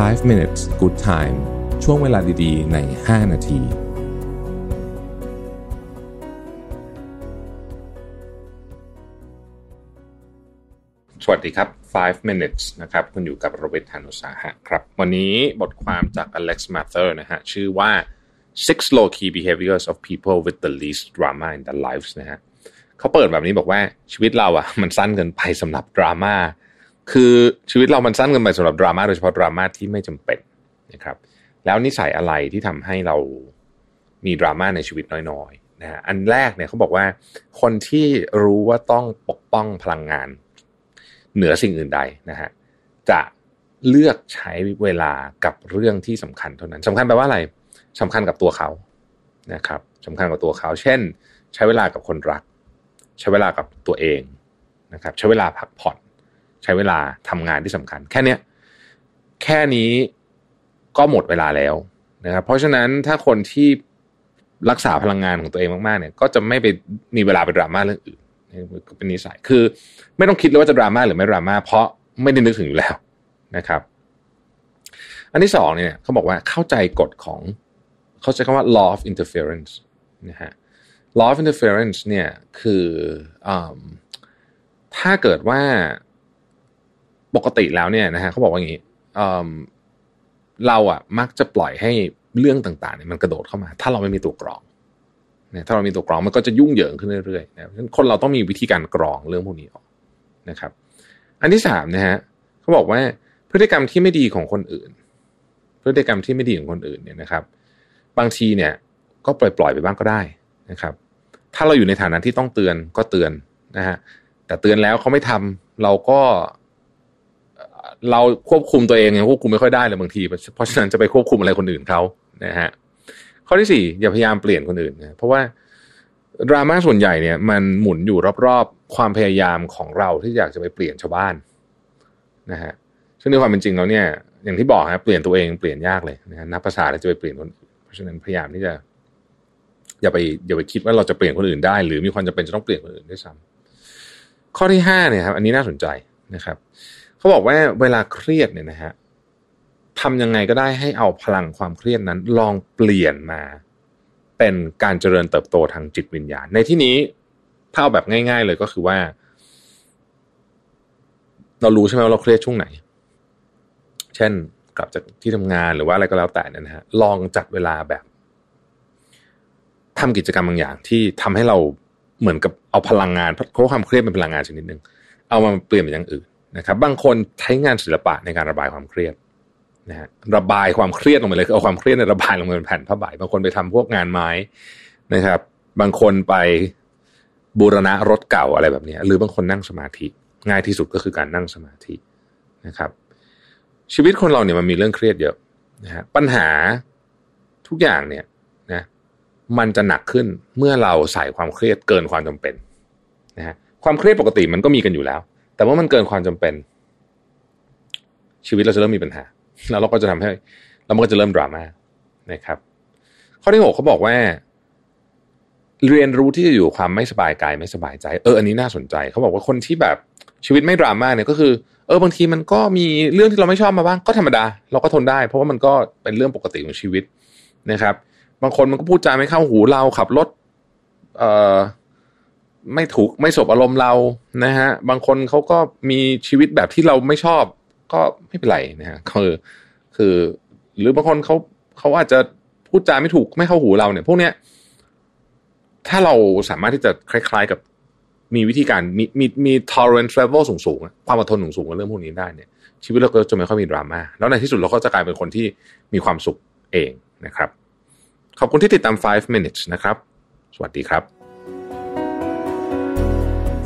5 minutes good time ช่วงเวลาดีๆ ใน 5 นาที สวัสดีครับ 5 minutes นะครับ คุณอยู่กับโรเบิร์ตฮานุสาหะครับ วันนี้บทความจาก Alex Mather นะฮะ ชื่อว่า six low key behaviors of people with the least drama in their lives นะฮะเขาเปิดแบบนี้บอกว่าชีวิตเราอะ มันสั้นเกินไปสำหรับดราม่า คือชีวิตเรามันสั้นเกินไปสำหรับดราม่าโดยเฉพาะดราม่าที่ไม่จำเป็นนะครับ แล้วนิสัยอะไรที่ทำให้เรามีดราม่าในชีวิตน้อยๆนะฮะอันแรกเนี่ยเขาบอกว่า คนที่รู้ว่าต้องปกป้องพลังงาน เหนือสิ่งอื่นใดนะฮะจะเลือกใช้เวลากับเรื่องที่สำคัญเท่านั้นสำคัญแปลว่าอะไรสำคัญกับตัวเขานะครับสำคัญกับตัวเขา เช่น ใช้เวลากับคนรัก ใช้เวลากับตัวเองนะครับ ใช้เวลาพักผ่อน ใช้เวลาทำงานที่สำคัญ แค่เนี้ยแค่นี้ก็หมดเวลาแล้วนะครับเพราะฉะนั้นถ้าคนที่รักษาพลังงานของตัวเองมากๆเนี่ย ก็จะไม่ไปมีเวลาไปดราม่าเรื่องอื่นก็เป็นนิสัยคือ ไม่ต้องคิดเลยว่าจะดราม่าหรือไม่ดราม่าเพราะไม่ได้นึกถึงอยู่แล้วนะครับ อันที่สองเนี่ยเขาบอกว่าเข้าใจกฎของเขาใช้คำว่า law of interference นะฮะ law of interference เนี่ยคืออถ้าเกิดว่า ปกติแล้วเนี่ยนะฮะเขาบอกว่าอย่างนี้เราอะมักจะปล่อยให้เรื่องต่างๆเนี่ยมันกระโดดเข้ามา ถ้าเราไม่มีตัวกรองเนี่ยถ้าเรามีตัวกรองมันก็จะยุ่งเหยิงขึ้นเรื่อยๆนะคนเราต้องมีวิธีการกรองเรื่องพวกนี้ออกนะครับ อันที่สามนะฮะเขาบอกว่าพฤติกรรมที่ไม่ดีของคนอื่น พฤติกรรมที่ไม่ดีของคนอื่นเนี่ยนะครับ บางทีเนี่ย ก็ปล่อยปล่อยไปบ้างก็ได้นะครับ ถ้าเราอยู่ในฐานะที่ต้องเตือนก็เตือนนะฮะแต่เตือนแล้วเขาไม่ทำเราก็ เราควบคุมตัวเองยังควบคุมไม่ค่อยได้เลยบางที เพราะฉะนั้นจะไปควบคุมอะไรคนอื่นเขานะฮะข้อที่สี่อย่าพยายามเปลี่ยนคนอื่นนะเพราะว่าดราม่าส่วนใหญ่เนี่ย มันหมุนอยู่รอบๆ ความพยายามของเราที่อยากจะไปเปลี่ยนชาวบ้านนะฮะซึ่งในความเป็นจริงแล้วเนี่ย อย่างที่บอกฮะเปลี่ยนตัวเองเปลี่ยนยากเลยนะฮะนับภาษาแล้วจะไปเปลี่ยนคนเพราะฉะนั้นพยายามที่จะ อย่าไปอย่าไปคิดว่าเราจะเปลี่ยนคนอื่นได้ หรือมีความจำเป็นจะต้องเปลี่ยนคนอื่นด้วยซ้ำข้อที่ห้าเนี่ยครับ อันนี้น่าสนใจนะครับ เขาบอกว่าเวลาเครียดเนี่ยนะฮะทำยังไงก็ได้ให้เอาพลังความเครียดนั้น ลองเปลี่ยนมา เป็นการเจริญเติบโตทางจิตวิญญาณ ในที่นี้ถ้าเอาแบบง่าย ๆ เลยก็คือว่า เรารู้ใช่ไหมว่าเราเครียดช่วงไหน เช่นกลับจากที่ทำงานหรือว่าอะไรก็แล้วแต่นะฮะลองจัดเวลาแบบทำกิจกรรมบางอย่างที่ทำให้เราเหมือนกับเอาพลังงานเพราะความเครียดเป็นพลังงานชนิดหนึ่งเอามาเปลี่ยนเป็นอย่างอื่น นะครับ บางคนใช้งานศิลปะในการระบายความเครียดนะฮะระบายความเครียดลงไปเลยคือเอาความเครียดในระบายลงไปเป็นแผ่นผ้าใบบางคนไปทำพวกงานไม้นะครับ บางคนไปบูรณะรถเก่าอะไรแบบนี้หรือบางคนนั่งสมาธิ ง่ายที่สุดก็คือการนั่งสมาธินะครับ ชีวิตคนเราเนี่ยมันมีเรื่องเครียดเยอะนะฮะปัญหาทุกอย่างเนี่ยนะมันจะหนักขึ้นเมื่อเราใส่ความเครียดเกินความจำเป็นนะฮะความเครียดปกติมันก็มีกันอยู่แล้ว แต่ว่ามันเกินความจำเป็น ชีวิตเราจะเริ่มมีปัญหา แล้วเราก็จะทำให้เราก็จะเริ่มดราม่านะครับ ข้อที่หกเขาบอกว่า เรียนรู้ที่จะอยู่ความไม่สบายกายไม่สบายใจ เอออันนี้น่าสนใจ เขาบอกว่าคนที่แบบชีวิตไม่ดราม่าเนี่ยก็คือ เออบางทีมันก็มีเรื่องที่เราไม่ชอบมาบ้างก็ธรรมดา เราก็ทนได้ เพราะว่ามันก็เป็นเรื่องปกติของชีวิตนะครับ บางคนมันก็พูดจาไม่เข้าหูเราขับรถ เอ่อ ไม่ถูกไม่สบอารมณ์เรานะฮะ บางคนเขาก็มีชีวิตแบบที่เราไม่ชอบ ก็ไม่เป็นไรนะฮะคือคือ หรือบางคนเขาเขาอาจจะพูดจาไม่ถูกไม่เข้าหูเราเนี่ย พวกเนี้ย ถ้าเราสามารถที่จะคล้ายๆกับมีวิธีการมีมีมี tolerance level สูงสูงความอดทนสูงสูงกับเรื่องพวกนี้ได้เนี่ย ชีวิตเราก็จะไม่ค่อยมีดราม่าแล้วในที่สุดเราก็จะกลายเป็นคนที่มีความสุขเองนะครับ ขอบคุณที่ติดตาม 5 minutes นะครับ สวัสดีครับ